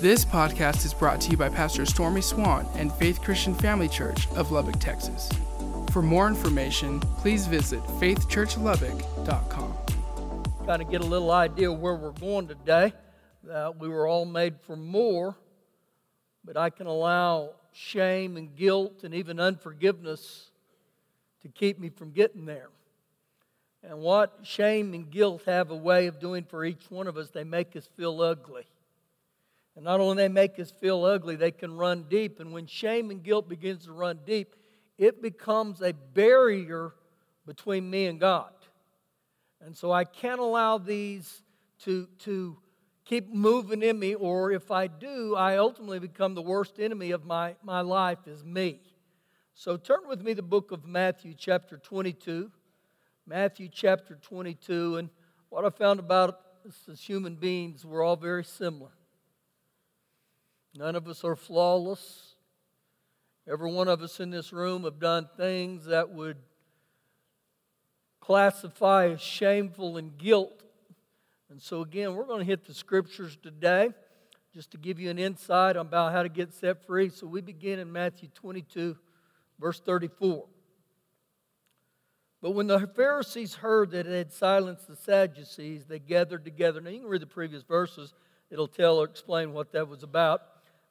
This podcast is brought to you by Pastor Stormy Swann and Faith Christian Family Church of Lubbock, Texas. For more information, please visit faithchurchlubbock.com. Kind of get a little idea where we're going today. Uh, we were all made for more, but I can allow shame and guilt and even unforgiveness to keep me from getting there. And what shame and guilt have a way of doing for each one of us, they make us feel ugly. And not only they make us feel ugly, they can run deep. And when shame and guilt begins to run deep, it becomes a barrier between me and God. And so I can't allow these to, to keep moving in me, or if I do, I ultimately become the worst enemy of my, my life is me. So turn with me the book of Matthew, chapter 22. Matthew chapter 22. And what I found about us as human beings, we're all very similar. None of us are flawless. Every one of us in this room have done things that would classify as shameful and guilt. And so, again, we're going to hit the scriptures today just to give you an insight about how to get set free. So, we begin in Matthew 22, verse 34. But when the Pharisees heard that it had silenced the Sadducees, they gathered together. Now, you can read the previous verses, it'll tell or explain what that was about.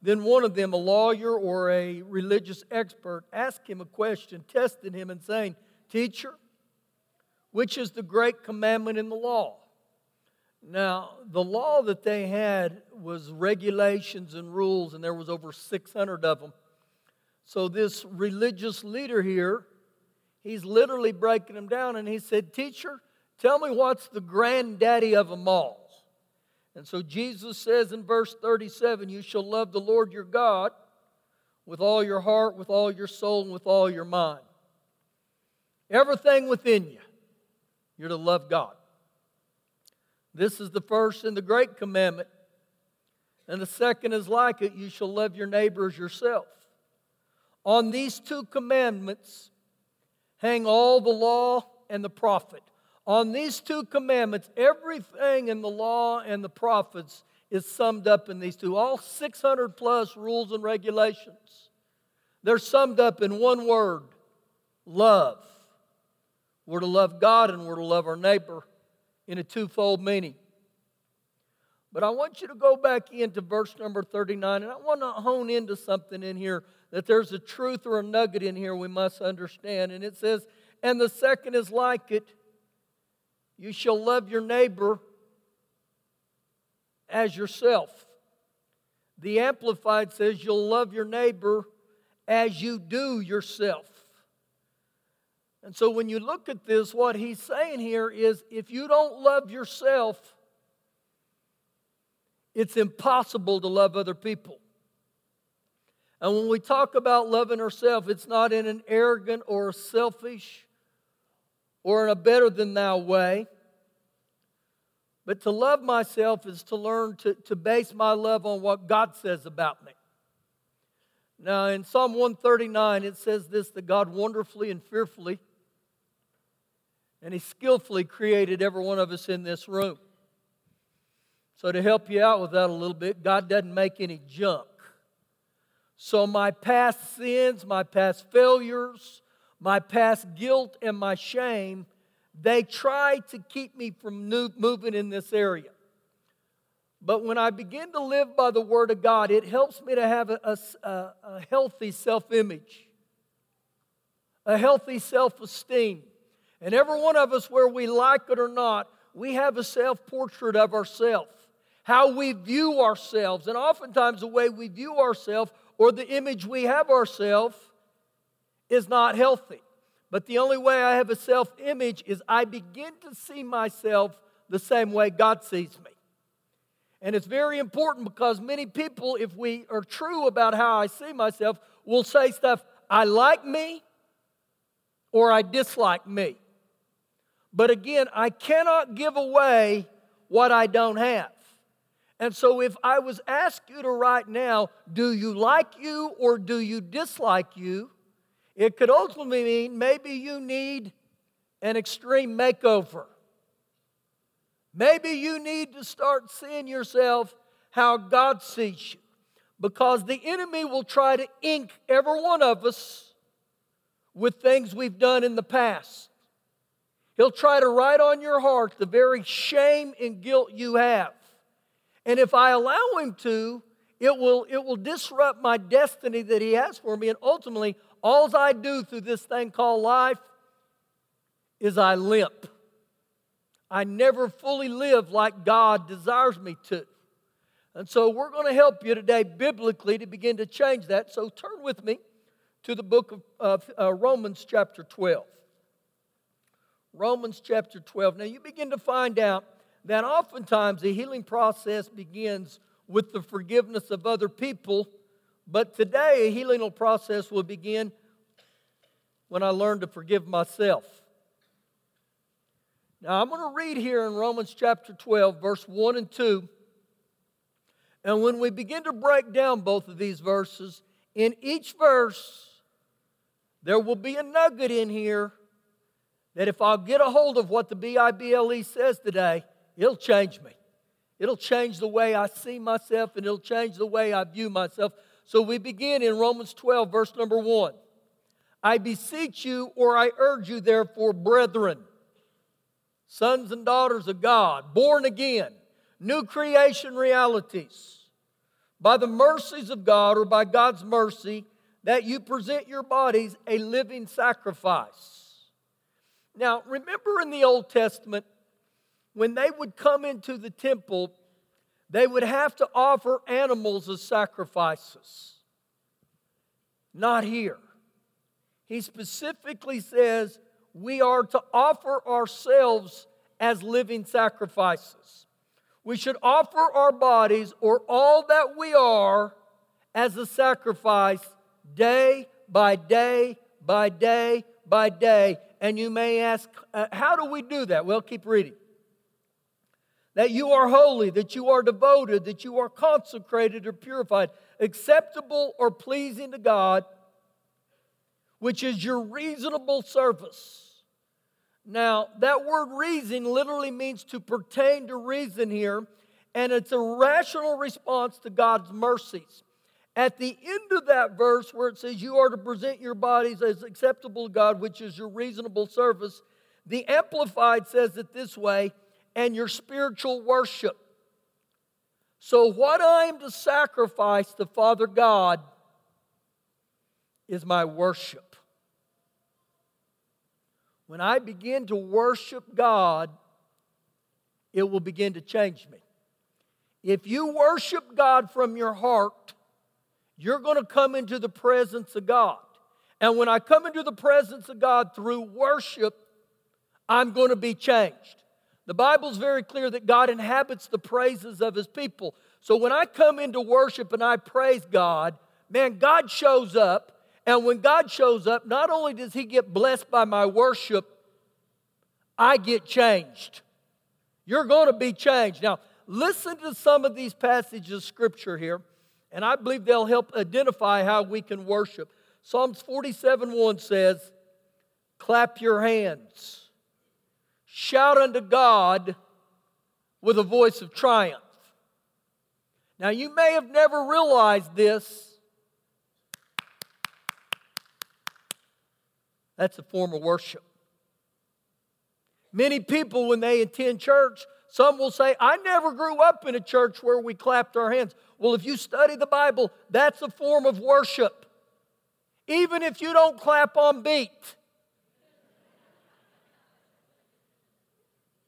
Then one of them, a lawyer or a religious expert, asked him a question, testing him and saying, Teacher, which is the great commandment in the law? Now, the law that they had was regulations and rules, and there was over 600 of them. So this religious leader here, he's literally breaking them down, and he said, Teacher, tell me what's the granddaddy of them all? And so Jesus says in verse 37 You shall love the Lord your God with all your heart, with all your soul, and with all your mind. Everything within you, you're to love God. This is the first and the great commandment. And the second is like it you shall love your neighbor as yourself. On these two commandments hang all the law and the prophet. On these two commandments, everything in the law and the prophets is summed up in these two. All 600 plus rules and regulations. They're summed up in one word love. We're to love God and we're to love our neighbor in a twofold meaning. But I want you to go back into verse number 39, and I want to hone into something in here that there's a truth or a nugget in here we must understand. And it says, And the second is like it you shall love your neighbor as yourself. The Amplified says you'll love your neighbor as you do yourself. And so when you look at this, what he's saying here is if you don't love yourself, it's impossible to love other people. And when we talk about loving ourselves, it's not in an arrogant or selfish or in a better than thou way. But to love myself is to learn to, to base my love on what God says about me. Now, in Psalm 139, it says this that God wonderfully and fearfully and He skillfully created every one of us in this room. So, to help you out with that a little bit, God doesn't make any junk. So, my past sins, my past failures, my past guilt and my shame, they try to keep me from moving in this area. But when I begin to live by the Word of God, it helps me to have a, a, a healthy self image, a healthy self esteem. And every one of us, where we like it or not, we have a self portrait of ourselves, how we view ourselves. And oftentimes, the way we view ourselves or the image we have ourselves is not healthy. But the only way I have a self image is I begin to see myself the same way God sees me. And it's very important because many people, if we are true about how I see myself, will say stuff, I like me or I dislike me. But again, I cannot give away what I don't have. And so if I was asked you to write now, do you like you or do you dislike you? It could ultimately mean maybe you need an extreme makeover. Maybe you need to start seeing yourself how God sees you. Because the enemy will try to ink every one of us with things we've done in the past. He'll try to write on your heart the very shame and guilt you have. And if I allow him to, it will, it will disrupt my destiny that he has for me. And ultimately, all I do through this thing called life is I limp. I never fully live like God desires me to. And so we're going to help you today biblically to begin to change that. So turn with me to the book of, of uh, Romans, chapter 12. Romans chapter 12. Now, you begin to find out that oftentimes the healing process begins with the forgiveness of other people, but today a healing process will begin when I learn to forgive myself. Now, I'm going to read here in Romans chapter 12, verse 1 and 2. And when we begin to break down both of these verses, in each verse, there will be a nugget in here that if I'll get a hold of what the BIBLE says today, it'll change me. It'll change the way I see myself and it'll change the way I view myself. So we begin in Romans 12, verse number 1. I beseech you, or I urge you, therefore, brethren, sons and daughters of God, born again, new creation realities, by the mercies of God or by God's mercy, that you present your bodies a living sacrifice now, remember in the Old Testament, when they would come into the temple, they would have to offer animals as sacrifices. Not here. He specifically says we are to offer ourselves as living sacrifices. We should offer our bodies or all that we are as a sacrifice day by day by day by day and you may ask, uh, how do we do that? Well, keep reading. That you are holy, that you are devoted, that you are consecrated or purified, acceptable or pleasing to God, which is your reasonable service. Now, that word reason literally means to pertain to reason here, and it's a rational response to God's mercies. At the end of that verse, where it says, You are to present your bodies as acceptable to God, which is your reasonable service, the Amplified says it this way and your spiritual worship. So, what I am to sacrifice to Father God is my worship. When I begin to worship God, it will begin to change me. If you worship God from your heart, you're going to come into the presence of God. And when I come into the presence of God through worship, I'm going to be changed. The Bible's very clear that God inhabits the praises of his people. So when I come into worship and I praise God, man, God shows up. And when God shows up, not only does he get blessed by my worship, I get changed. You're going to be changed. Now, listen to some of these passages of scripture here. And I believe they'll help identify how we can worship. Psalms 47 1 says, Clap your hands, shout unto God with a voice of triumph. Now, you may have never realized this. That's a form of worship. Many people, when they attend church, some will say, I never grew up in a church where we clapped our hands. Well, if you study the Bible, that's a form of worship. Even if you don't clap on beat.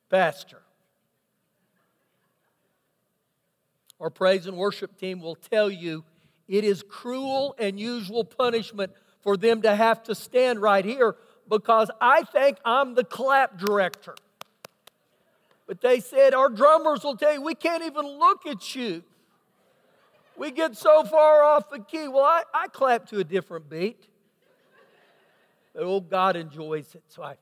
Pastor. Our praise and worship team will tell you it is cruel and usual punishment for them to have to stand right here because I think I'm the clap director. But they said, Our drummers will tell you, we can't even look at you. We get so far off the key. Well, I, I clap to a different beat. But oh, God enjoys it. So I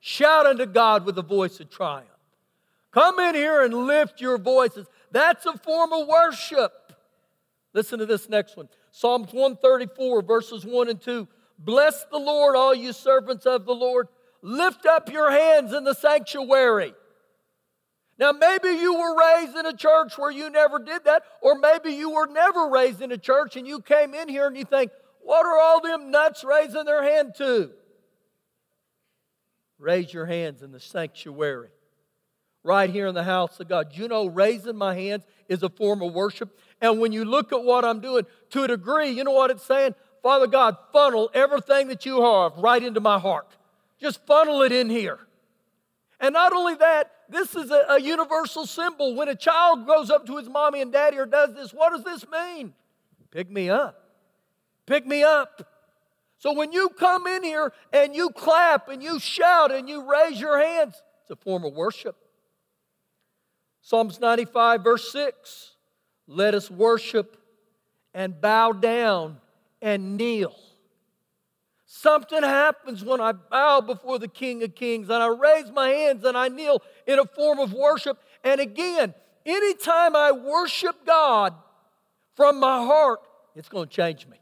shout unto God with a voice of triumph. Come in here and lift your voices. That's a form of worship. Listen to this next one Psalms 134, verses 1 and 2. Bless the Lord, all you servants of the Lord Lift up your hands in the sanctuary. Now, maybe you were raised in a church where you never did that, or maybe you were never raised in a church and you came in here and you think, what are all them nuts raising their hand to? Raise your hands in the sanctuary, right here in the house of God. You know, raising my hands is a form of worship. And when you look at what I'm doing, to a degree, you know what it's saying? Father God, funnel everything that you have right into my heart. Just funnel it in here. And not only that, this is a, a, universal symbol. When a child grows up to his mommy and daddy or does this, what does this mean? Pick me up. Pick me up. So when you come in here and you clap and you shout and you raise your hands, it's a form of worship. Psalms 95, verse 6 Let us worship and bow down and kneel. Something happens when I bow before the King of Kings and I raise my hands and I kneel in a form of worship. And again, anytime I worship God from my heart, it's going to change me.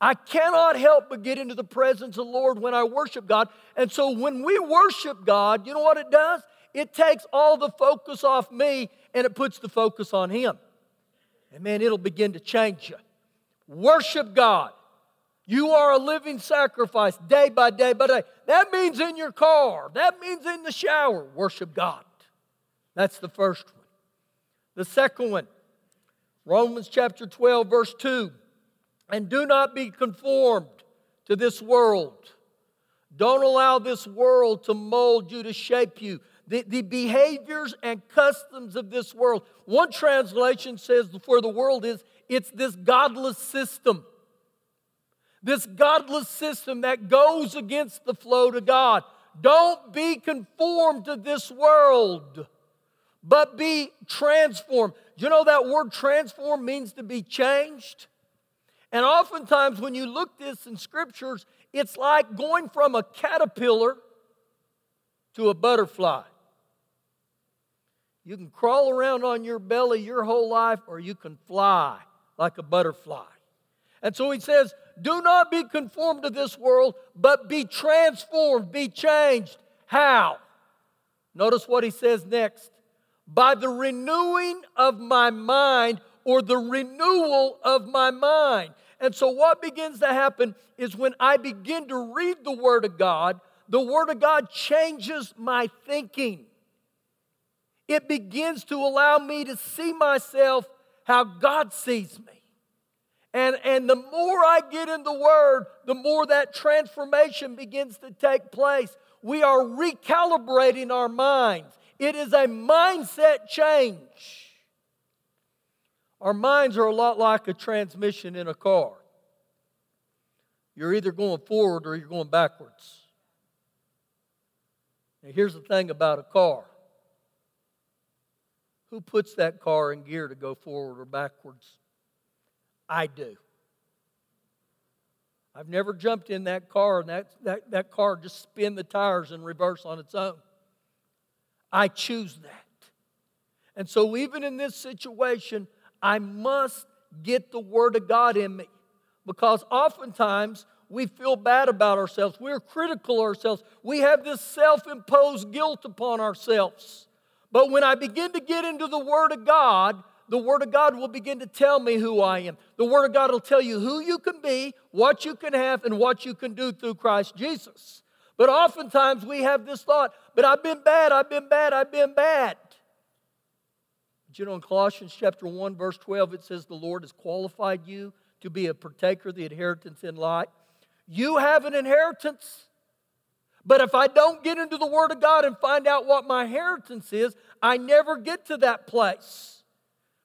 I cannot help but get into the presence of the Lord when I worship God. And so when we worship God, you know what it does? It takes all the focus off me and it puts the focus on Him. And man, it'll begin to change you. Worship God. You are a living sacrifice day by day by day. That means in your car, that means in the shower. Worship God. That's the first one. The second one, Romans chapter 12, verse 2. And do not be conformed to this world. Don't allow this world to mold you, to shape you. The, the behaviors and customs of this world. One translation says, for the world is, it's this godless system this godless system that goes against the flow to God. Don't be conformed to this world, but be transformed. Do you know that word transform means to be changed? And oftentimes, when you look this in scriptures, it's like going from a caterpillar to a butterfly. You can crawl around on your belly your whole life, or you can fly like a butterfly. And so he says, do not be conformed to this world, but be transformed, be changed. How? Notice what he says next by the renewing of my mind or the renewal of my mind. And so, what begins to happen is when I begin to read the Word of God, the Word of God changes my thinking. It begins to allow me to see myself how God sees me. And, and the more I get in the Word, the more that transformation begins to take place. We are recalibrating our minds. It is a mindset change. Our minds are a lot like a transmission in a car. You're either going forward or you're going backwards. Now, here's the thing about a car who puts that car in gear to go forward or backwards? I do. I've never jumped in that car and that, that, that car just spin the tires in reverse on its own. I choose that. And so, even in this situation, I must get the Word of God in me because oftentimes we feel bad about ourselves. We're critical of ourselves. We have this self imposed guilt upon ourselves. But when I begin to get into the Word of God, the Word of God will begin to tell me who I am. The Word of God will tell you who you can be, what you can have, and what you can do through Christ Jesus. But oftentimes we have this thought, but I've been bad, I've been bad, I've been bad. You know, in Colossians chapter 1, verse 12, it says, The Lord has qualified you to be a partaker of the inheritance in light. You have an inheritance. But if I don't get into the Word of God and find out what my inheritance is, I never get to that place.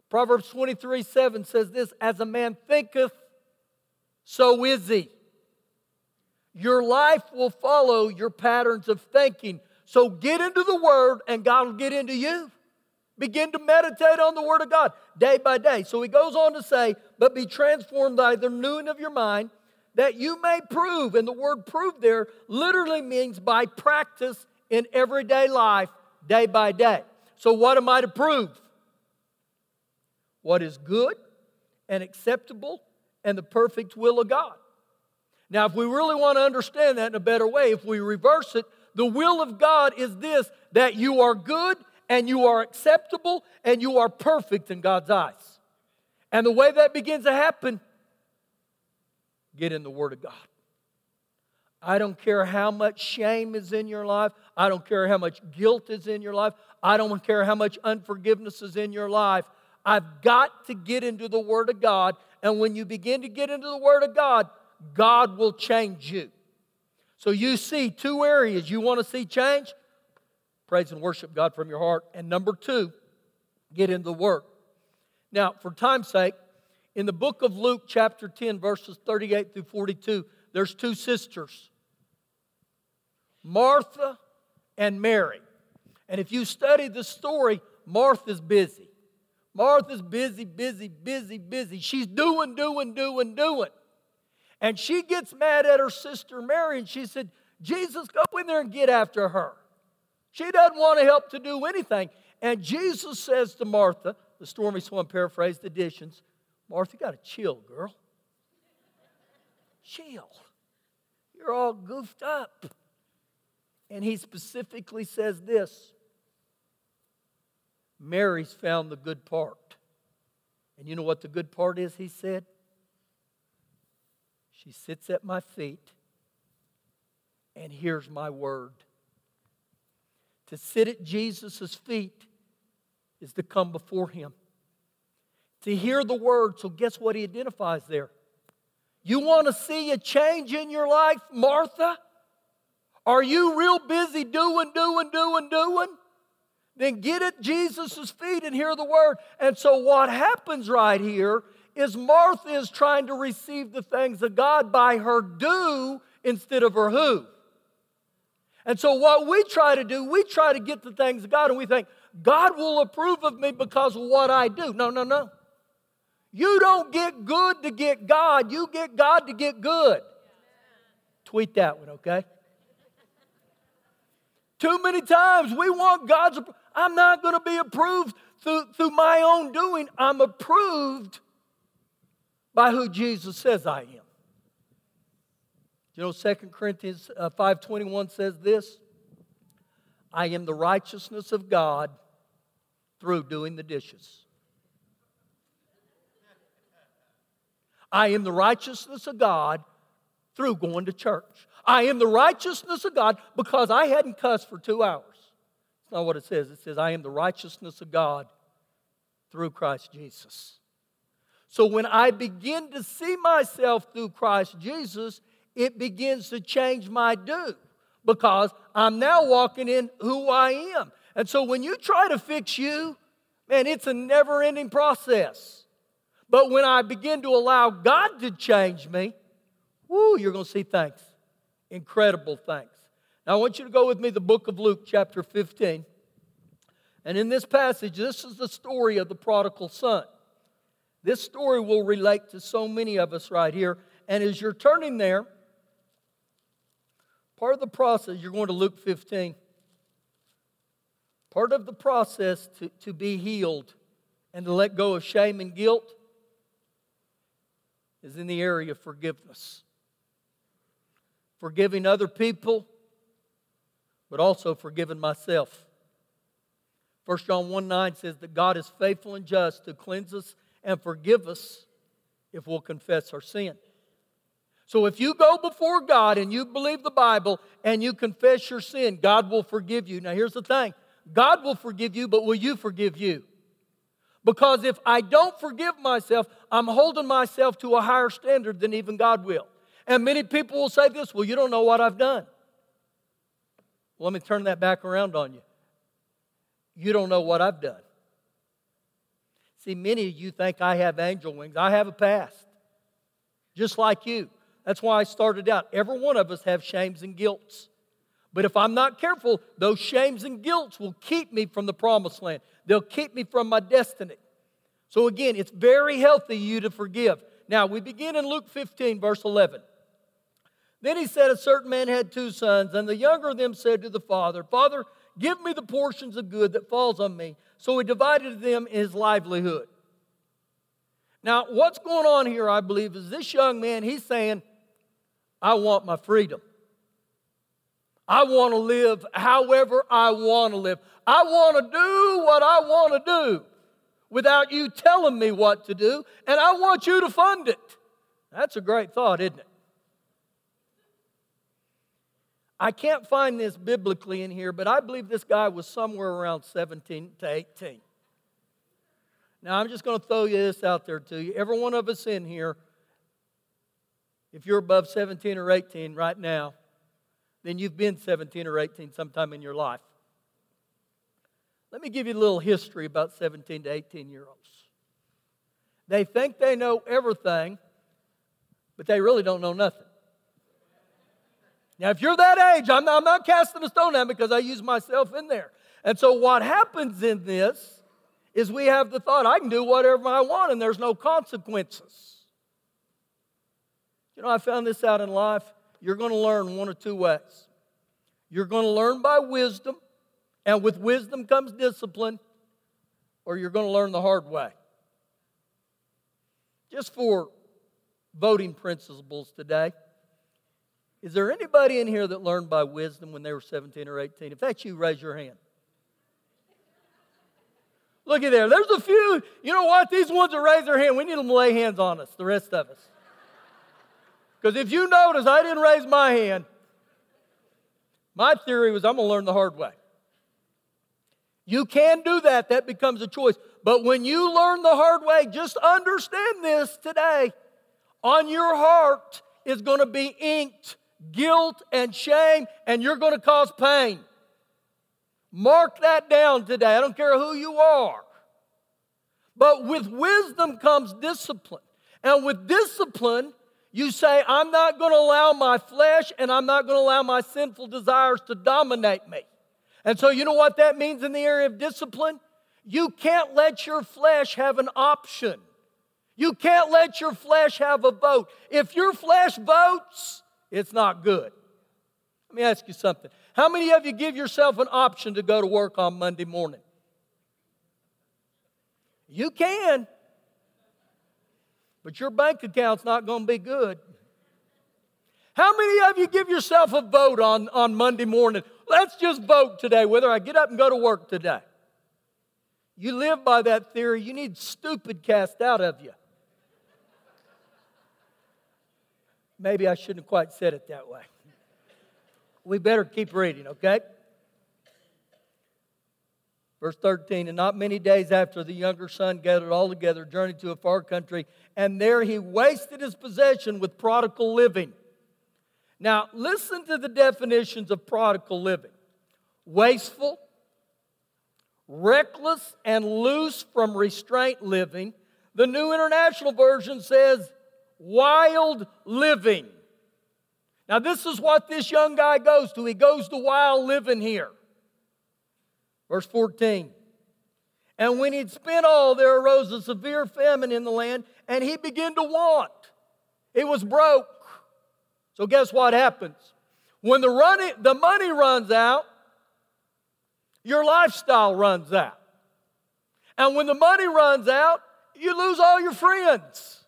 Proverbs 23 7 says this As a man thinketh, so is he. Your life will follow your patterns of thinking. So get into the Word, and God will get into you. Begin to meditate on the Word of God day by day. So he goes on to say, But be transformed by the renewing of your mind, that you may prove. And the word prove there literally means by practice in everyday life, day by day. So, what am I to prove? what is good and acceptable and the perfect will of God. Now, if we really want to understand that in a better way, if we reverse it, the will of God is this that you are good and you are acceptable and you are perfect in God's eyes. And the way that begins to happen, get in the Word of God. I don't care how much shame is in your life. I don't care how much guilt is in your life. I don't care how much unforgiveness is in your life. I've got to get into the Word of God. And when you begin to get into the Word of God, God will change you. So you see two areas you want to see change praise and worship God from your heart. And number two, get into the Word. Now, for time's sake, in the book of Luke, chapter 10, verses 38 through 42, there's two sisters Martha and Mary. And if you study the story, Martha's busy. Martha's busy, busy, busy, busy. She's doing, doing, doing, doing. And she gets mad at her sister Mary and she said, Jesus, go in there and get after her. She doesn't want to help to do anything. And Jesus says to Martha, the Stormy Swann paraphrased editions, Martha, got to chill, girl. chill. You're all goofed up. And he specifically says this Mary's found the good part. And you know what the good part is, he said? She sits at my feet and hears my word. To sit at Jesus' feet is to come before him. To hear the word, so guess what he identifies there? You want to see a change in your life, Martha? Are you real busy doing, doing, doing, doing? Then get at Jesus' feet and hear the word. And so, what happens right here is Martha is trying to receive the things of God by her do instead of her who. And so, what we try to do, we try to get the things of God, and we think, God will approve of me because of what I do. No, no, no. You don't get good to get God, you get God to get good. Tweet that one, okay? Too many times we want God's I'm not going to be approved through, through my own doing. I'm approved by who Jesus says I am. You know, 2 Corinthians 5.21 uh, says this, I am the righteousness of God through doing the dishes. I am the righteousness of God through going to church. I am the righteousness of God because I hadn't cussed for two hours. It's not what it says. It says, I am the righteousness of God through Christ Jesus. So when I begin to see myself through Christ Jesus, it begins to change my do because I'm now walking in who I am. And so when you try to fix you, man, it's a never ending process. But when I begin to allow God to change me, whoo, you're going to see things. Incredible things. Now I want you to go with me the book of Luke, chapter 15. And in this passage, this is the story of the prodigal son. This story will relate to so many of us right here. And as you're turning there, Part of the process, you're going to Luke 15. Part of the process to, to be healed and to let go of shame and guilt is in the area of forgiveness. Forgiving other people, but also forgiving myself. 1 John 1 9 says that God is faithful and just to cleanse us and forgive us if we'll confess our sin. So if you go before God and you believe the Bible and you confess your sin, God will forgive you. Now, here's the thing God will forgive you, but will you forgive you? Because if I don't forgive myself, I'm holding myself to a higher standard than even God will. And many people will say this well, you don't know what I've done. Well, let me turn that back around on you. You don't know what I've done. See, many of you think I have angel wings. I have a past, just like you. That's why I started out. Every one of us have shames and guilts. But if I'm not careful, those shames and guilts will keep me from the promised land. They'll keep me from my destiny. So again, it's very healthy you to forgive. Now, we begin in Luke 15, verse 11. Then he said, A certain man had two sons, and the younger of them said to the father, Father, give me the portions of good that falls on me. So he divided them his livelihood. Now, what's going on here, I believe, is this young man, he's saying, I want my freedom. I want to live however I want to live. I want to do what I want to do without you telling me what to do, and I want you to fund it. That's a great thought, isn't it? I can't find this biblically in here, but I believe this guy was somewhere around 17 to 18. Now, I'm just going to throw this out there to you. Every one of us in here, if you're above 17 or 18 right now, then you've been 17 or 18 sometime in your life. Let me give you a little history about 17 to 18 year olds. They think they know everything, but they really don't know nothing. Now, if you're that age, I'm not, I'm not casting a stone at because I use myself in there. And so, what happens in this is we have the thought, I can do whatever I want and there's no consequences. You know, I found this out in life. You're going to learn one or two ways. You're going to learn by wisdom, and with wisdom comes discipline, or you're going to learn the hard way. Just for voting principles today, is there anybody in here that learned by wisdom when they were 17 or 18? If that's you, raise your hand. Look at there. There's a few. You know what? These ones that raise their hand, we need them to lay hands on us, the rest of us. Because if you notice, I didn't raise my hand. My theory was I'm going to learn the hard way. You can do that, that becomes a choice. But when you learn the hard way, just understand this today. On your heart is going to be inked guilt and shame, and you're going to cause pain. Mark that down today. I don't care who you are. But with wisdom comes discipline. And with discipline, you say, I'm not going to allow my flesh and I'm not going to allow my sinful desires to dominate me. And so, you know what that means in the area of discipline? You can't let your flesh have an option. You can't let your flesh have a vote. If your flesh votes, it's not good. Let me ask you something. How many of you give yourself an option to go to work on Monday morning? You can, but your bank account's not going to be good. How many of you give yourself a vote on, on Monday morning? Let's just vote today whether I get up and go to work today. You live by that theory, you need stupid cast out of you. Maybe I shouldn't have quite said it that way we better keep reading, okay? Verse 13, and not many days after the younger son gathered all together, journeyed to a far country, and there he wasted his possession with prodigal living. Now, listen to the definitions of prodigal living wasteful, reckless, and loose from restraint living. The New International Version says wild living. Now, this is what this young guy goes to. He goes to wild living here. Verse 14. And when he'd spent all, there arose a severe famine in the land, and he began to want. He was broke. So, guess what happens? When the, running, the money runs out, your lifestyle runs out. And when the money runs out, you lose all your friends.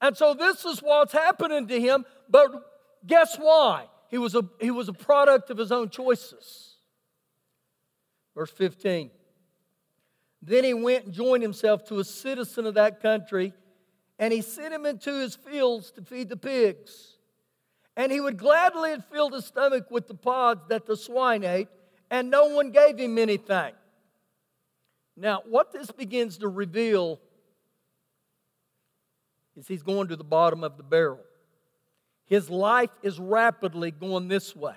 And so, this is what's happening to him. But Guess why? He was a, he was a product of his own choices. Verse 15. Then he went and joined himself to a citizen of that country, and he sent him into his fields to feed the pigs. And he would gladly have filled his stomach with the pods that the swine ate, and no one gave him anything. Now, what this begins to reveal is he's going to the bottom of the barrel. His life is rapidly going this way.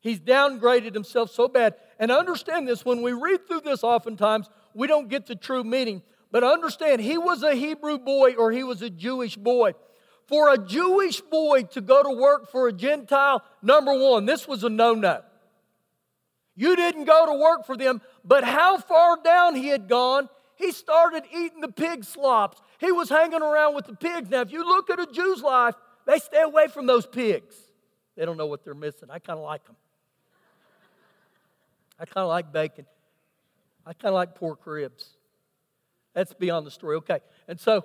He's downgraded himself so bad. And understand this when we read through this, oftentimes we don't get the true meaning. But understand, he was a Hebrew boy or he was a Jewish boy. For a Jewish boy to go to work for a Gentile, number one, this was a no no. You didn't go to work for them, but how far down he had gone, he started eating the pig slops. He was hanging around with the pigs. Now, if you look at a Jew's life, they stay away from those pigs. They don't know what they're missing. I kind of like them. I kind of like bacon. I kind of like pork ribs. That's beyond the story. Okay. And so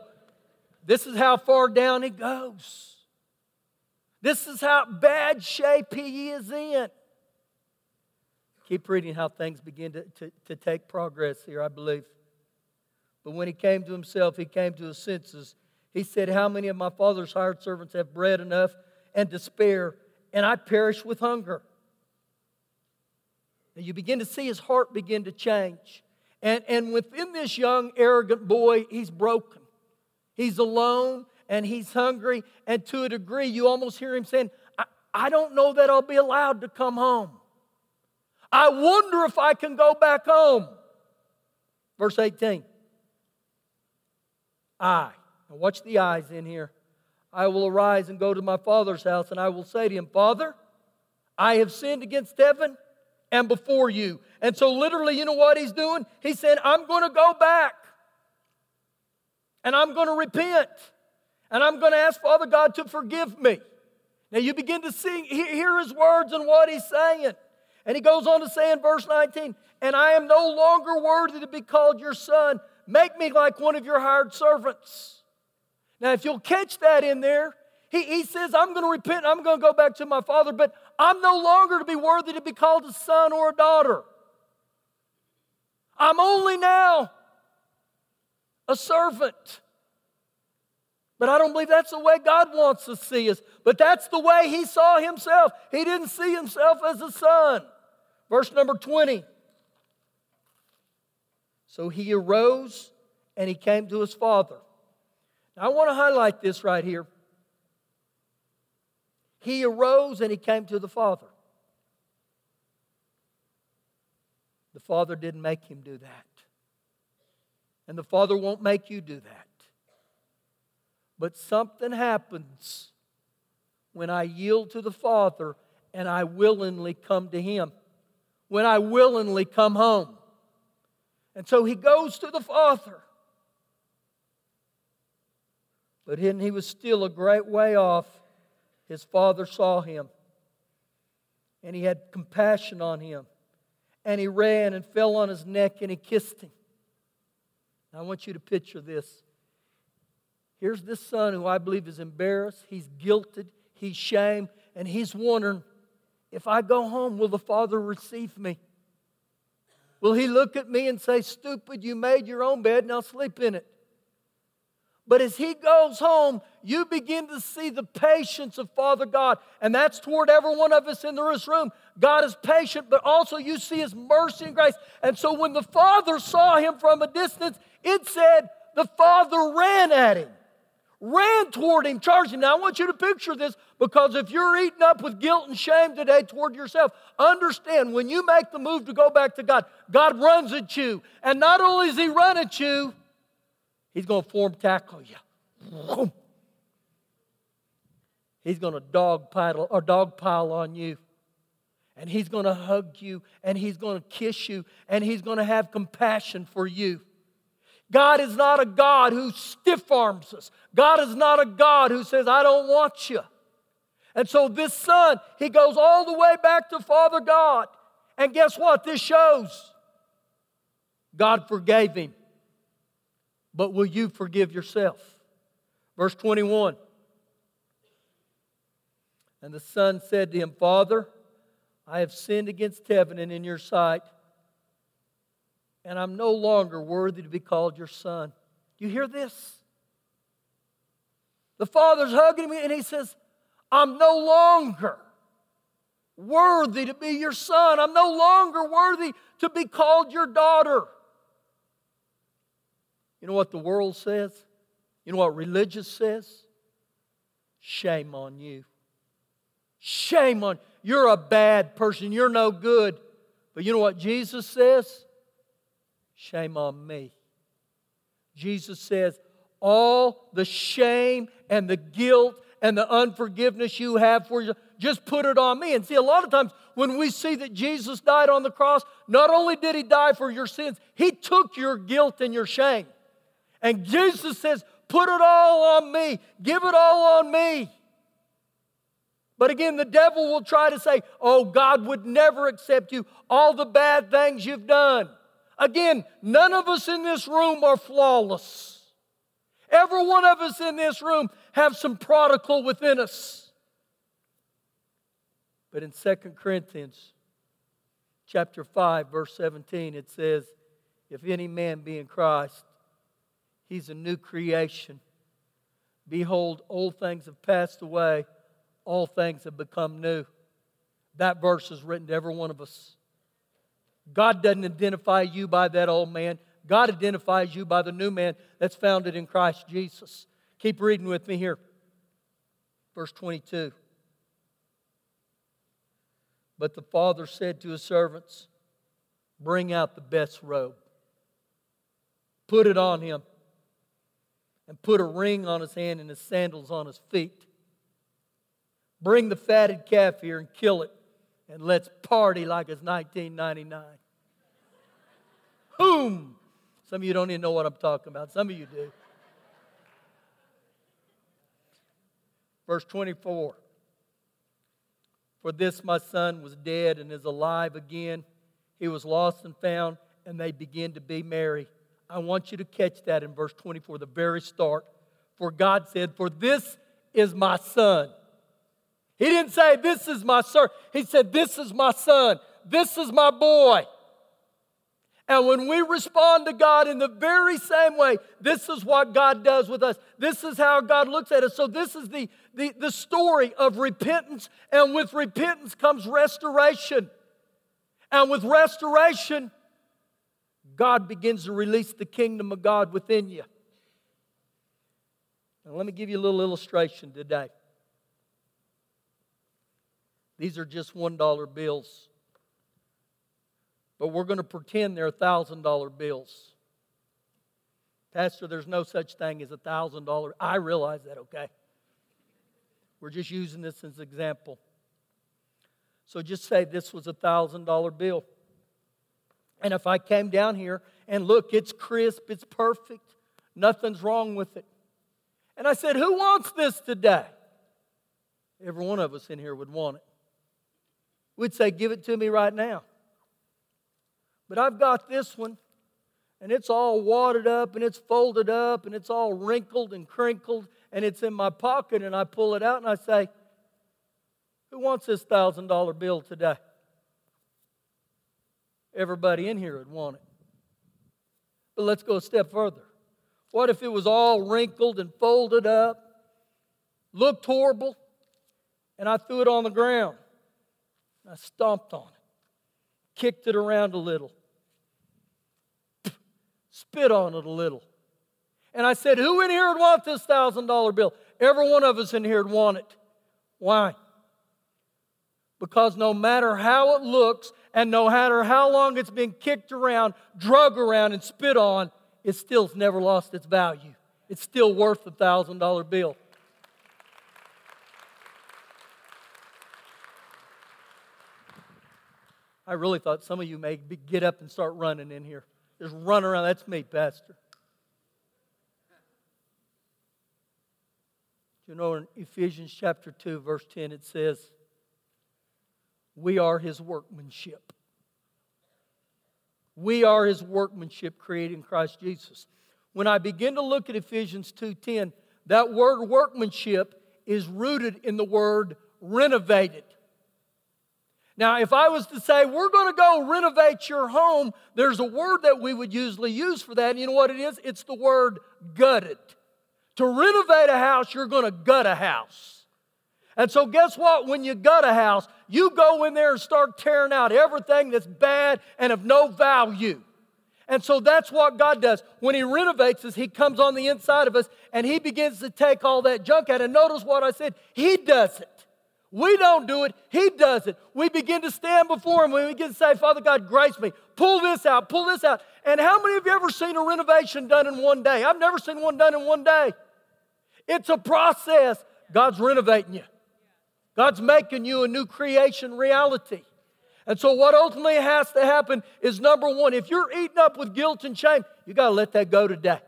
this is how far down it goes. This is how bad shape he is in. Keep reading how things begin to, to, to take progress here, I believe. But when he came to himself, he came to his senses. He said, How many of my father's hired servants have bread enough and to spare, and I perish with hunger? Now you begin to see his heart begin to change. And, and within this young, arrogant boy, he's broken. He's alone and he's hungry. And to a degree, you almost hear him saying, I, I don't know that I'll be allowed to come home. I wonder if I can go back home. Verse 18. I. Now watch the eyes in here. I will arise and go to my father's house, and I will say to him, Father, I have sinned against heaven and before you. And so, literally, you know what he's doing? He said, I'm going to go back and I'm going to repent and I'm going to ask Father God to forgive me. Now, you begin to see, hear his words and what he's saying. And he goes on to say in verse 19, And I am no longer worthy to be called your son. Make me like one of your hired servants. Now, if you'll catch that in there, he, he says, I'm going to repent, I'm going to go back to my father, but I'm no longer to be worthy to be called a son or a daughter. I'm only now a servant. But I don't believe that's the way God wants to see us. But that's the way he saw himself. He didn't see himself as a son. Verse number 20. So he arose and he came to his father. Now I want to highlight this right here. He arose and he came to the Father. The Father didn't make him do that. And the Father won't make you do that. But something happens when I yield to the Father and I willingly come to Him, when I willingly come home. And so he goes to the Father. But then he was still a great way off his father saw him and he had compassion on him. And he ran and fell on his neck and he kissed him. I want you to picture this. Here's this son who I believe is embarrassed, he's guilted, he's shamed, and he's wondering if I go home, will the father receive me? Will he look at me and say, Stupid, you made your own bed, now sleep in it? But as he goes home, you begin to see the patience of Father God. And that's toward every one of us in this room. God is patient, but also you see his mercy and grace. And so when the Father saw him from a distance, it said the Father ran at him, ran toward him, charged him. Now I want you to picture this because if you're eaten up with guilt and shame today toward yourself, understand when you make the move to go back to God, God runs at you. And not only does he run at you, He's going to form tackle you. He's going to dog pile or dog pile on you. And he's going to hug you and he's going to kiss you and he's going to have compassion for you. God is not a God who stiff arms us. God is not a God who says, I don't want you. And so this son, he goes all the way back to Father God. And guess what? This shows God forgave him but will you forgive yourself? Verse 21. And the son said to him, Father, I have sinned against heaven and in your sight, and I'm no longer worthy to be called your son. You hear this? The father's hugging me and he says, I'm no longer worthy to be your son. I'm no longer worthy to be called your daughter. You know what the world says? You know what religious says? Shame on you. Shame on you. You're a bad person. You're no good. But you know what Jesus says? Shame on me. Jesus says, all the shame and the guilt and the unforgiveness you have for you, just put it on me. And see, a lot of times when we see that Jesus died on the cross, not only did he die for your sins, he took your guilt and your shame. And Jesus says, Put it all on me, give it all on me. But again, the devil will try to say, Oh, God would never accept you, all the bad things you've done. Again, none of us in this room are flawless. Every one of us in this room have some prodigal within us. But in 2 Corinthians chapter 5 verse 17 it says if any man be in Christ he's a new creation. Behold old things have passed away. All things have become new. That verse is written to every one of us. God doesn't identify you by that old man. God identifies you by the new man that's founded in Christ Jesus. Keep reading with me here. Verse 22 but the father said to his servants, Bring out the best robe, put it on him, and put a ring on his hand and his sandals on his feet. Bring the fatted calf here and kill it, and let's party like it's 1999. Boom! Some of you don't even know what I'm talking about. Some of you do. Verse 24. For this my son was dead and is alive again. He was lost and found, and they begin to be merry. I want you to catch that in verse 24, the very start. For God said, For this is my son. He didn't say, This is my son. He said, This is my son. This is my boy. And when we respond to God in the very same way, this is what God does with us. This is how God looks at us. So, this is the, the, the story of repentance. And with repentance comes restoration. And with restoration, God begins to release the kingdom of God within you. Now, let me give you a little illustration today. These are just $1 bills but we're going to pretend they're $1,000 bills. Pastor, there's no such thing as a $1,000. I realize that, okay? We're just using this as an example. So just say this was a $1,000 bill. And if I came down here and look, it's crisp, it's perfect, nothing's wrong with it. And I said, Who wants this today? Every one of us in here would want it. We'd say, Give it to me right now. But I've got this one, and it's all wadded up, and it's folded up, and it's all wrinkled and crinkled, and it's in my pocket, and I pull it out and I say, Who wants this thousand dollar bill today? Everybody in here would want it. But let's go a step further. What if it was all wrinkled and folded up, looked horrible, and I threw it on the ground? I stomped on it, kicked it around a little, spit on it a little. And I said, Who in here would want this thousand dollar bill? Every one of us in here would want it. Why? Because no matter how it looks and no matter how long it's been kicked around, drug around, and spit on, it still's never lost its value. It's still worth the thousand dollar bill. I really thought some of you may get up and start running in here. Just run around. That's me, Pastor. You know, in Ephesians chapter 2, verse 10, it says, We are his workmanship. We are his workmanship created in Christ Jesus. When I begin to look at Ephesians 2:10, that word workmanship is rooted in the word renovated. Now, if I was to say, we're going to go renovate your home, there's a word that we would usually use for that. And you know what it is? It's the word gutted. To renovate a house, you're going to gut a house. And so, guess what? When you gut a house, you go in there and start tearing out everything that's bad and of no value. And so that's what God does. When He renovates us, He comes on the inside of us and He begins to take all that junk out. And notice what I said He does it. We don't do it, He does it. We begin to stand before Him. We begin to say, Father God, grace me. Pull this out, pull this out. And how many of you ever seen a renovation done in one day? I've never seen one done in one day. It's a process. God's renovating you, God's making you a new creation reality. And so, what ultimately has to happen is number one, if you're eaten up with guilt and shame, you got to let that go today.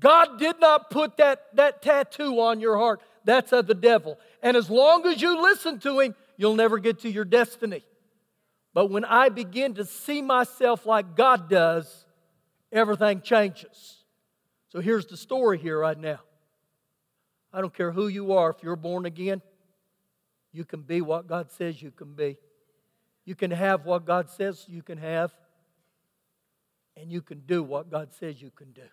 God did not put that, that tattoo on your heart. That's of the devil. And as long as you listen to him, you'll never get to your destiny. But when I begin to see myself like God does, everything changes. So here's the story here right now. I don't care who you are, if you're born again, you can be what God says you can be. You can have what God says you can have. And you can do what God says you can do.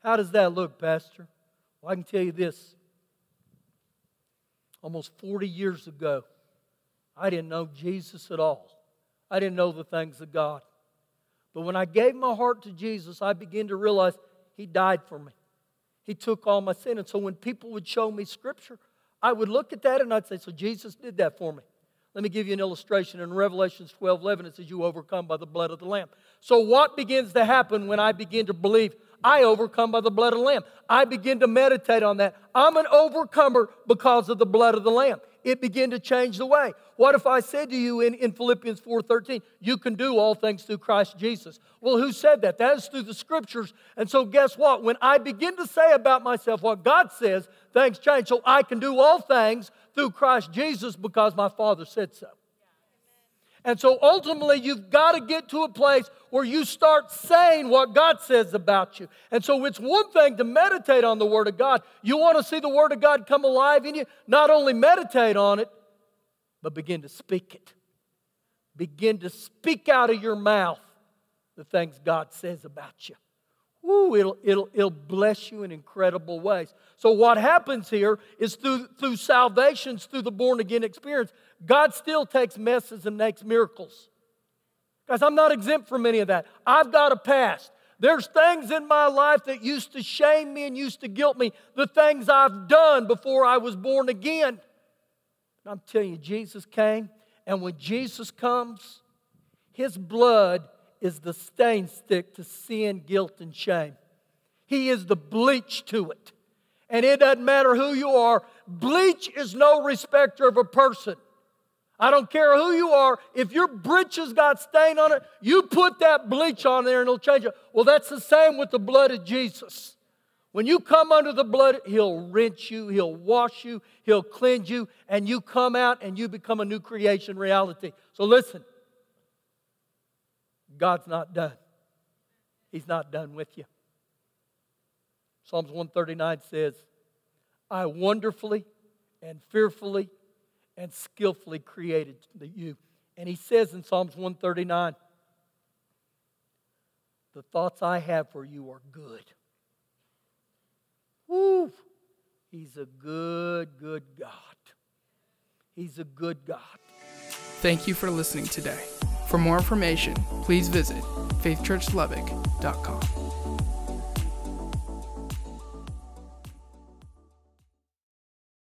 How does that look, Pastor? Well, I can tell you this. Almost 40 years ago, I didn't know Jesus at all. I didn't know the things of God. But when I gave my heart to Jesus, I began to realize He died for me. He took all my sin. And so when people would show me Scripture, I would look at that and I'd say, So Jesus did that for me. Let me give you an illustration. In Revelations 12 11, it says, You overcome by the blood of the Lamb. So, what begins to happen when I begin to believe I overcome by the blood of the Lamb. I begin to meditate on that. I'm an overcomer because of the blood of the Lamb. It began to change the way. What if I said to you in, in Philippians 4:13, you can do all things through Christ Jesus? Well, who said that? That is through the scriptures. And so guess what? When I begin to say about myself what God says, things change. So I can do all things through Christ Jesus because my Father said so. And so ultimately, you've got to get to a place where you start saying what God says about you. And so it's one thing to meditate on the Word of God. You want to see the Word of God come alive in you? Not only meditate on it, but begin to speak it. Begin to speak out of your mouth the things God says about you. Woo, it'll, it'll, it'll bless you in incredible ways. So, what happens here is through, through salvations, through the born again experience, God still takes messes and makes miracles. Guys, I'm not exempt from any of that. I've got a past. There's things in my life that used to shame me and used to guilt me, the things I've done before I was born again. And I'm telling you, Jesus came, and when Jesus comes, his blood is the stain stick to sin, guilt, and shame. He is the bleach to it. And it doesn't matter who you are, bleach is no respecter of a person. I don't care who you are. If your breeches got stain on it, you put that bleach on there and it'll change it. Well, that's the same with the blood of Jesus. When you come under the blood, He'll rinse you, He'll wash you, He'll cleanse you, and you come out and you become a new creation reality. So listen, God's not done. He's not done with you. Psalms 139 says, I wonderfully and fearfully and skillfully created you. And he says in Psalms 139, The thoughts I have for you are good. Woo! He's a good, good God. He's a good God. Thank you for listening today. For more information, please visit faithchurchlubbock.com.